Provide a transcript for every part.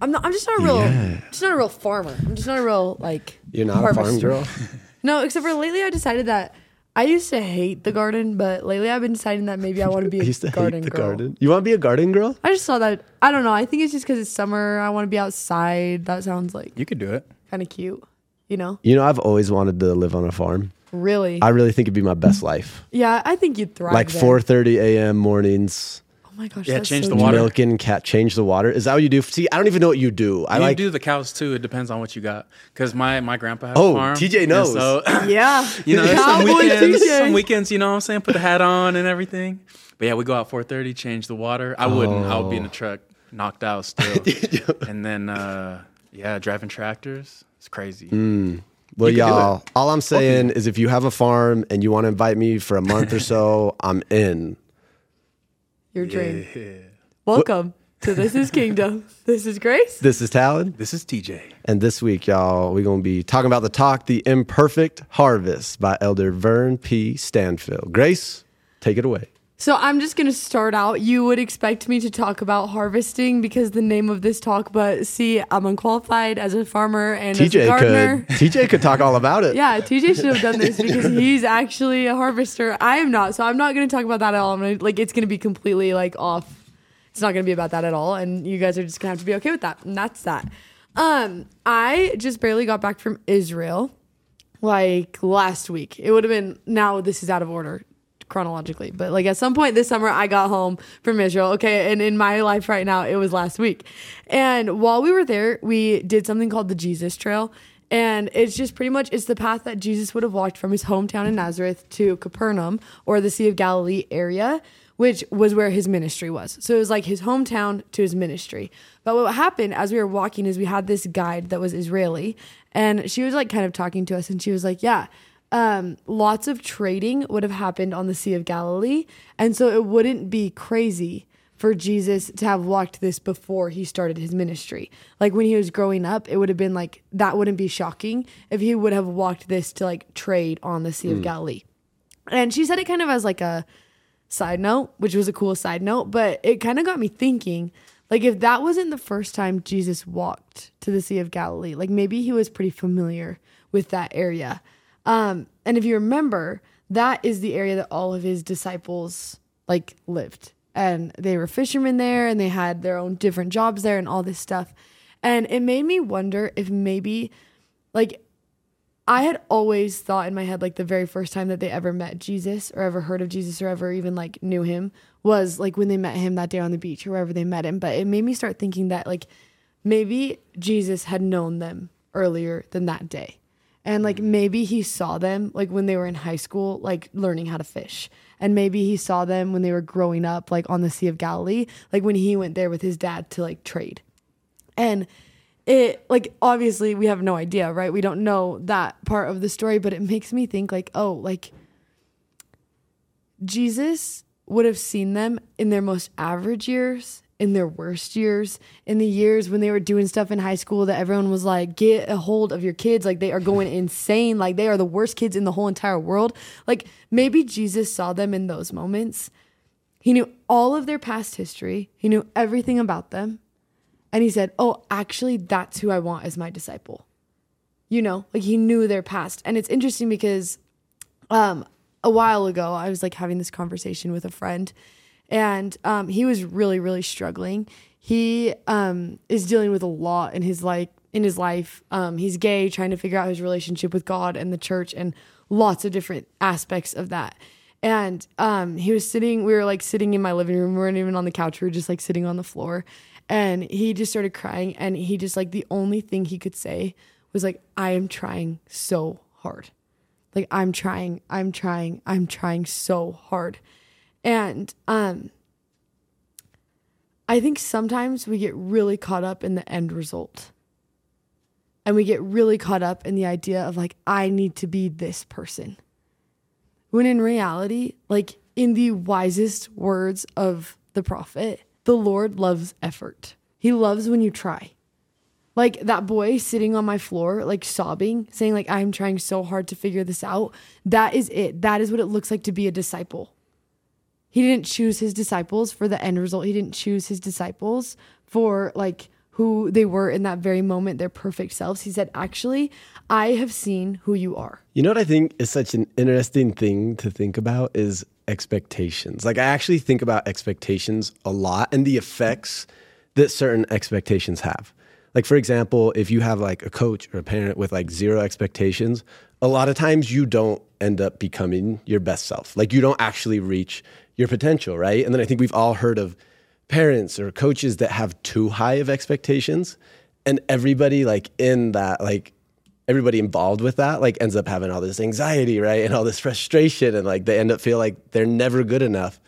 I'm not. I'm just not a real. Yeah. Just not a real farmer. I'm just not a real like. You're not a farm girl. No, except for lately, I decided that I used to hate the garden, but lately I've been deciding that maybe I want to be I a used to garden hate the girl. garden. You want to be a garden girl? I just saw that. I don't know. I think it's just because it's summer. I want to be outside. That sounds like You could do it. kind of cute. You know, You know, I've always wanted to live on a farm. really. I really think it'd be my best life. yeah, I think you'd thrive. Like 4:30 a.m. mornings, my gosh. Yeah, change so the true. water. milking cat, change the water. Is that what you do? See, I don't even know what you do. I you like. do the cows too. It depends on what you got. Because my my grandpa has Oh, a farm. TJ and knows. So Yeah. you know, there's some weekends, TJ. some weekends, you know what I'm saying? Put the hat on and everything. But yeah, we go out 4:30, change the water. I wouldn't. I would be in Oh. the truck, knocked out still. and then uh, yeah, driving tractors. It's crazy. Mm. well, you could do y'all. All I'm saying is, if you have a farm and you want to invite me for a month or so, I'm in. Your dream. Yeah. Welcome to This Is Kingdom. This is Grace. This is Talon, This is TJ. and this week, y'all, we're gonna be talking about the talk, "The Imperfect Harvest" by Elder Vern P. Stanfill. Grace, take it away. So I'm just gonna start out. You would expect me to talk about harvesting because the name of this talk, but see, I'm unqualified as a farmer and as a TJ gardener. could. TJ could talk all about it. Yeah, TJ should have done this because he's actually a harvester. I am not, so I'm not gonna talk about that at all. I'm gonna like it's gonna be completely like off. It's not gonna be about that at all, and you guys are just gonna have to be okay with that. And that's that. Um, I just barely got back from Israel, like last week. It would have been now. This is out of order chronologically, but like at some point this summer, I got home from Israel. Okay, and in my life right now, it was last week. And while we were there, we did something called the Jesus Trail. And it's just pretty much it's the path that Jesus would have walked from his hometown in Nazareth to Capernaum or the Sea of Galilee area, which was where his ministry was. So it was like his hometown to his ministry. But what happened as we were walking is we had this guide that was Israeli, and she was like kind of talking to us, and she was like, "Yeah, um, lots of trading would have happened on the Sea of Galilee, and so it wouldn't be crazy." For Jesus to have walked this before he started his ministry. Like when he was growing up, it would have been like, that wouldn't be shocking if he would have walked this to like trade on the Sea of Galilee. And she said it kind of as like a side note, which was a cool side note, but it kind of got me thinking like if that wasn't the first time Jesus walked to the Sea of Galilee, like maybe he was pretty familiar with that area. Um, and if you remember, that is the area that all of his disciples like lived. And they were fishermen there and they had their own different jobs there and all this stuff. And it made me wonder if maybe like I had always thought in my head, like the very first time that they ever met Jesus or ever heard of Jesus or ever even like knew him was like when they met him that day on the beach or wherever they met him. But it made me start thinking that like maybe Jesus had known them earlier than that day. And like mm-hmm. maybe he saw them like when they were in high school, like learning how to fish. And maybe he saw them when they were growing up, like on the Sea of Galilee, like when he went there with his dad to like trade. And it like obviously we have no idea, right? We don't know that part of the story, but it makes me think like, oh, like Jesus would have seen them in their most average years, in their worst years, in the years when they were doing stuff in high school that everyone was like, get a hold of your kids. Like they are going insane. Like they are the worst kids in the whole entire world. Like maybe Jesus saw them in those moments. He knew all of their past history, he knew everything about them. And he said, Oh, actually, that's who I want as my disciple. You know, like he knew their past. And it's interesting because um, a while ago, I was like having this conversation with a friend, and um, he was really, really struggling. He um, is dealing with a lot in his life. In his life, um, he's gay, trying to figure out his relationship with God and the church, and lots of different aspects of that. And um, he was sitting. We were like sitting in my living room. We weren't even on the couch. We were just like sitting on the floor, and he just started crying. And he just like the only thing he could say was like, "I am trying so hard." like i'm trying i'm trying i'm trying so hard and um i think sometimes we get really caught up in the end result. And we get really caught up in the idea of like i need to be this person. When in reality like in the wisest words of the prophet the lord loves effort. He loves when you try. Like that boy sitting on my floor like sobbing saying like i'm trying so hard to figure this out. That is it. That is what it looks like to be a disciple he didn't choose his disciples for the end result he didn't choose his disciples for like who they were in that very moment, their perfect selves. He said, Actually, I have seen who you are. You know what I think is such an interesting thing to think about is expectations. Like I actually think about expectations a lot and the effects that certain expectations have. Like for example, if you have like a coach or a parent with like zero expectations, a lot of times you don't end up becoming your best self. Like you don't actually reach your potential, right? And then I think we've all heard of parents or coaches that have too high of expectations and everybody like in that like everybody involved with that like ends up having all this anxiety right and all this frustration and like they end up feel like they're never good enough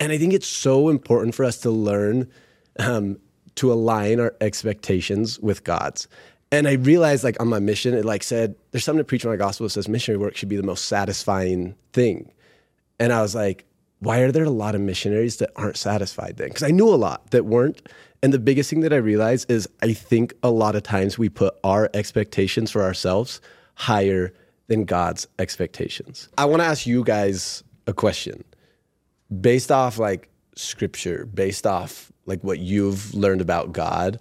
and i think it's so important for us to learn um, to align our expectations with god's and i realized like on my mission it like said there's something to preach on my gospel that says missionary work should be the most satisfying thing and i was like why are there a lot of missionaries that aren't satisfied then? Because I knew a lot that weren't. And the biggest thing that I realized is I think a lot of times we put our expectations for ourselves higher than God's expectations. I want to ask you guys a question based off like scripture, based off like what you've learned about God.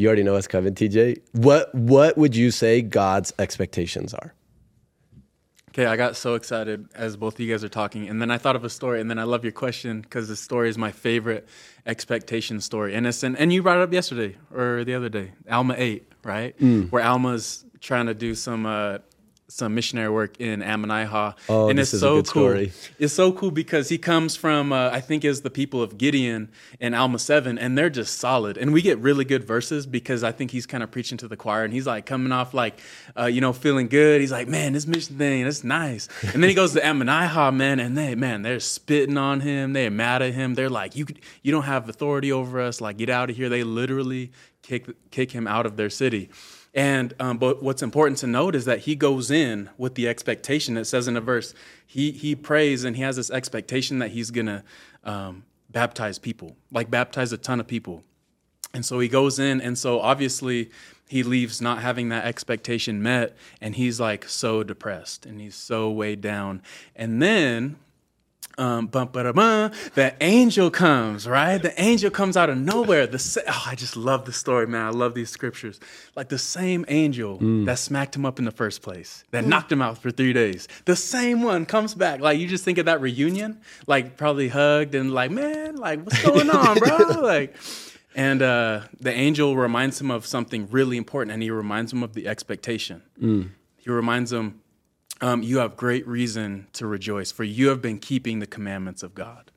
You already know us coming, TJ. What what would you say God's expectations are? Okay, I got so excited as both of you guys are talking, and then I thought of a story, and then I love your question because the story is my favorite expectation story. And it's and you brought it up yesterday or the other day, Alma Eight, right? Mm. Where Alma's trying to do some uh, some missionary work in Ammonihah. Oh, and this it's is a so good cool. story. It's so cool because he comes from uh, I think is the people of Gideon and Alma Seven, and they're just solid. And we get really good verses because I think he's kind of preaching to the choir, and he's like coming off like uh, you know feeling good. He's like, man, this mission thing, that's nice. And then he goes to Ammonihah, man, and they man, they're spitting on him. They're mad at him. They're like, you you don't have authority over us. Like, get out of here. They literally kick kick him out of their city. And um, but what's important to note is that he goes in with the expectation. It says in a verse, he he prays and he has this expectation that he's gonna um, baptize people, like baptize a ton of people. And so he goes in, and so obviously he leaves not having that expectation met, and he's like so depressed and he's so weighed down. And then um, bum, ba, bum, the angel comes, right? The angel comes out of nowhere. The sa- oh, I just love the story, man. I love these scriptures. Like the same angel that smacked him up in the first place, that knocked him out for three days. The same one comes back. Like you just think of that reunion, like probably hugged and like, man, like what's going on, bro? like, and uh, the angel reminds him of something really important, and he reminds him of the expectation. He reminds him um, you have great reason to rejoice, for you have been keeping the commandments of God.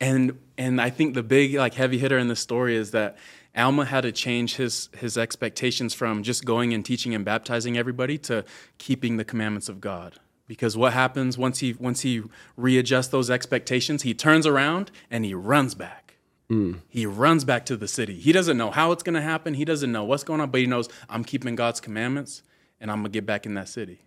And and I think the big like heavy hitter in this story is that Alma had to change his his expectations from just going and teaching and baptizing everybody to keeping the commandments of God. Because what happens once he once he readjusts those expectations, he turns around and he runs back. He runs back to the city. He doesn't know how it's going to happen. He doesn't know what's going on, but he knows I'm keeping God's commandments and I'm to get back in that city.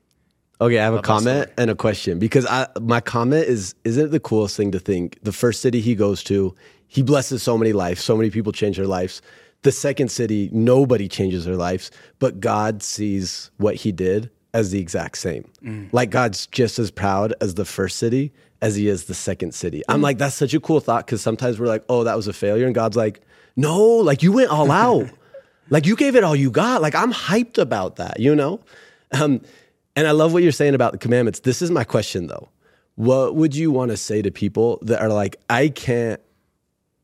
Okay, I have a comment and a question because I my comment is isn't it the coolest thing to think the first city he goes to, he blesses so many lives, so many people change their lives. The second city, nobody changes their lives, but God sees what he did as the exact same. Mm. Like God's just as proud as the first city as he is the second city. I'm mm. like that's such a cool thought cuz sometimes we're like, "Oh, that was a failure." And God's like, "No, like you went all out." like you gave it all you got. Like I'm hyped about that, you know? Um, and I love what you're saying about the commandments. This is my question though. What would you want to say to people that are like, I can't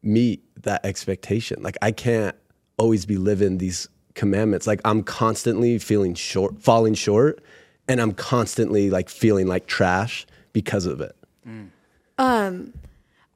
meet that expectation? Like I can't always be living these commandments. Like I'm constantly feeling short, falling short, and I'm constantly like feeling like trash because of it.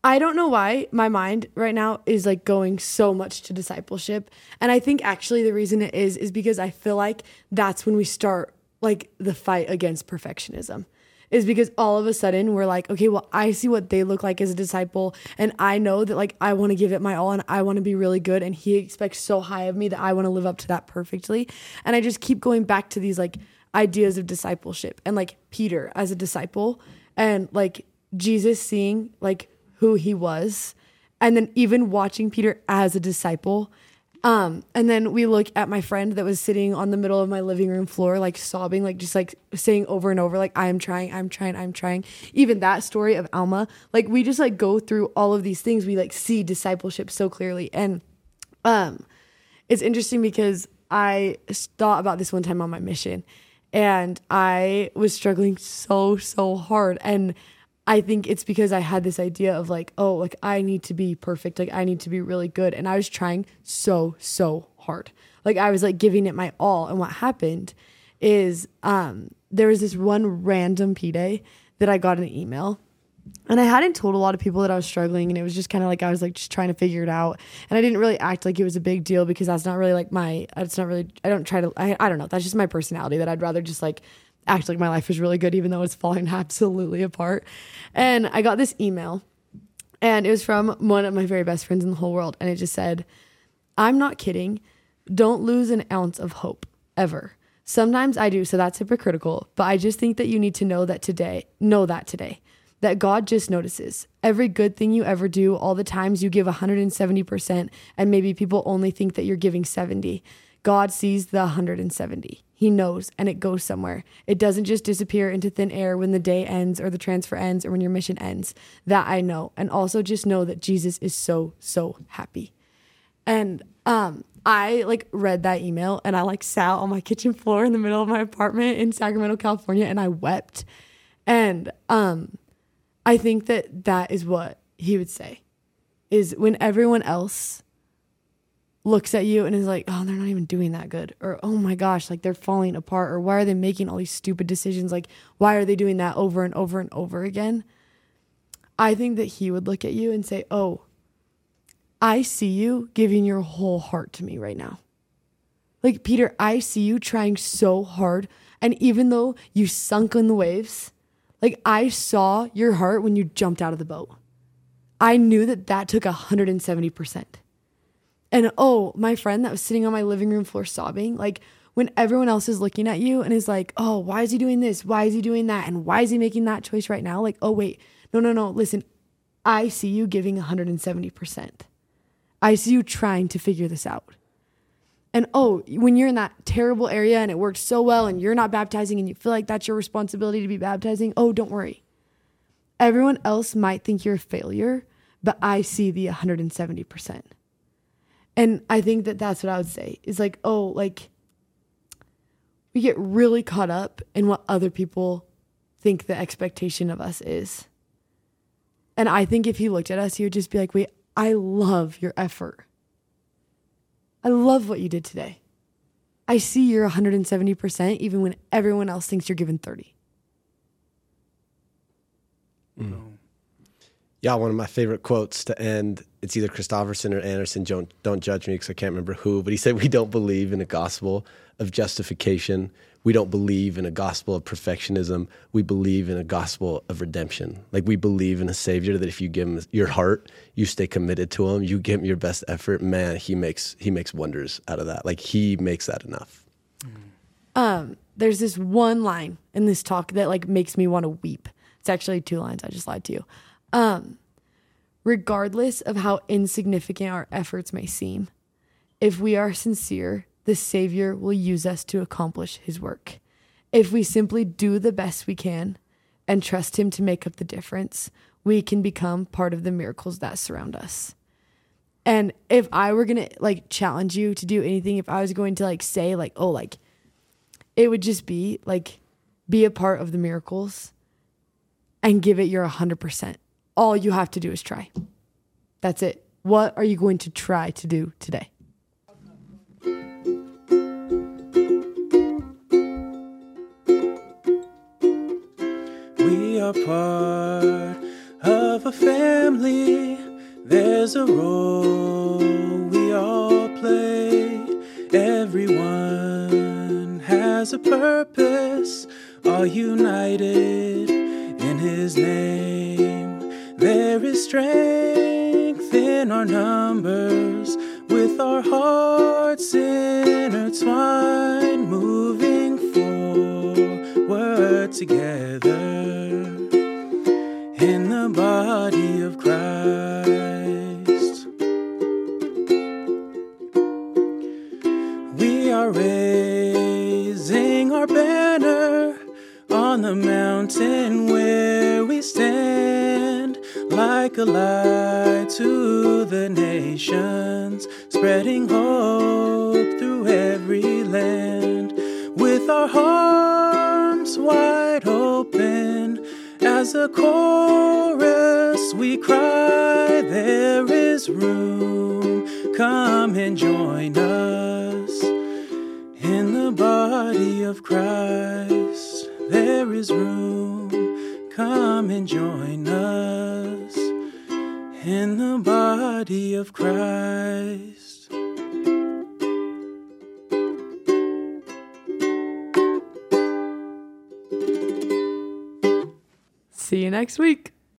I don't know why my mind right now is like going so much to discipleship. And I think actually the reason it is is because I feel like that's when we start like the fight against perfectionism. Is because all of a sudden we're like, okay, well, I see what they look like as a disciple, and I know that like I want to give it my all and I want to be really good, and he expects so high of me that I want to live up to that perfectly. And I just keep going back to these like ideas of discipleship and like Peter as a disciple and like Jesus seeing like who he was and then even watching Peter as a disciple. Um and then we look at my friend that was sitting on the middle of my living room floor like sobbing like just like saying over and over like I'm trying I'm trying I'm trying. Even that story of Alma like we just like go through all of these things. We like see discipleship so clearly. And um it's interesting because I thought about this one time on my mission and I was struggling so, so hard. And I think it's because I had this idea of like, oh, like I need to be perfect. Like I need to be really good. And I was trying so, so hard. Like I was like giving it my all. And what happened is um, there was this one random P day that I got an email and I hadn't told a lot of people that I was struggling, and it was just kind of like I was like just trying to figure it out, and I didn't really act like it was a big deal because that's not really like my. It's not really. I don't try to. I, I don't know. That's just my personality. That I'd rather just like act like my life is really good, even though it's falling absolutely apart. And I got this email, and it was from one of my very best friends in the whole world, and it just said, "I'm not kidding. Don't lose an ounce of hope ever." Sometimes I do, so that's hypocritical, but I just think that you need to know that today, know that today that God just notices. Every good thing you ever do, all the times you give 170%, and maybe people only think that you're giving 70. God sees the 170. He knows, and it goes somewhere. It doesn't just disappear into thin air when the day ends or the transfer ends or when your mission ends. That I know. And also just know that Jesus is so, so happy. And um, I like read that email and I like sat on my kitchen floor in the middle of my apartment in Sacramento, California, and I wept. And um, I think that that is what he would say is when everyone else looks at you and is like, oh, they're not even doing that good. Or, oh my gosh, like they're falling apart. Or why are they making all these stupid decisions? Like, why are they doing that over and over and over again? I think that he would look at you and say, oh, I see you giving your whole heart to me right now. Like, Peter, I see you trying so hard. And even though you sunk in the waves, like I saw your heart when you jumped out of the boat. I knew that that took 170%. And oh, my friend that was sitting on my living room floor sobbing, like when everyone else is looking at you and is like, oh, why is he doing this? Why is he doing that? And why is he making that choice right now? Like, oh, wait, no, no, no. Listen, I see you giving 170%. I see you trying to figure this out. And oh, when you're in that terrible area and it works so well and you're not baptizing and you feel like that's your responsibility to be baptizing, oh, don't worry. Everyone else might think you're a failure, but I see the 170%. And I think that that's what I would say is like, oh, like we get really caught up in what other people think the expectation of us is. And I think if he looked at us, he would just be like, wait, I love your effort. I love what you did today. I see you're 170% even when everyone else thinks you're giving 30. Mm. Yeah, one of my favorite quotes to end. It's either Christofferson or Anderson. Don't don't judge me because I can't remember who, but he said we don't believe in a gospel of justification we don't believe in a gospel of perfectionism. We believe in a gospel of redemption. Like we believe in a savior that if you give him your heart, you stay committed to him, you give him your best effort, man, he makes he makes wonders out of that. Like he makes that enough. Um, there's this one line in this talk that like makes me want to weep. It's actually two lines. I just lied to you. Um, regardless of how insignificant our efforts may seem, if we are sincere the Savior will use us to accomplish his work. If we simply do the best we can and trust him to make up the difference, we can become part of the miracles that surround us. And if I were going to like challenge you to do anything, if I was going to like say like, oh, like it would just be like be a part of the miracles and give it your 100%. All you have to do is try. That's it. What are you going to try to do today? We are part of a family. There's a role we all play. Everyone has a purpose, all united in His name. There is strength in our numbers, with our hearts intertwined, moving forward together in the body of Christ. A light to the nations spreading hope through every land with our arms wide open. As a chorus, we cry, There is room. Come and join us in the body of Christ. There is room. Come and join us in the body of Christ. See you next week.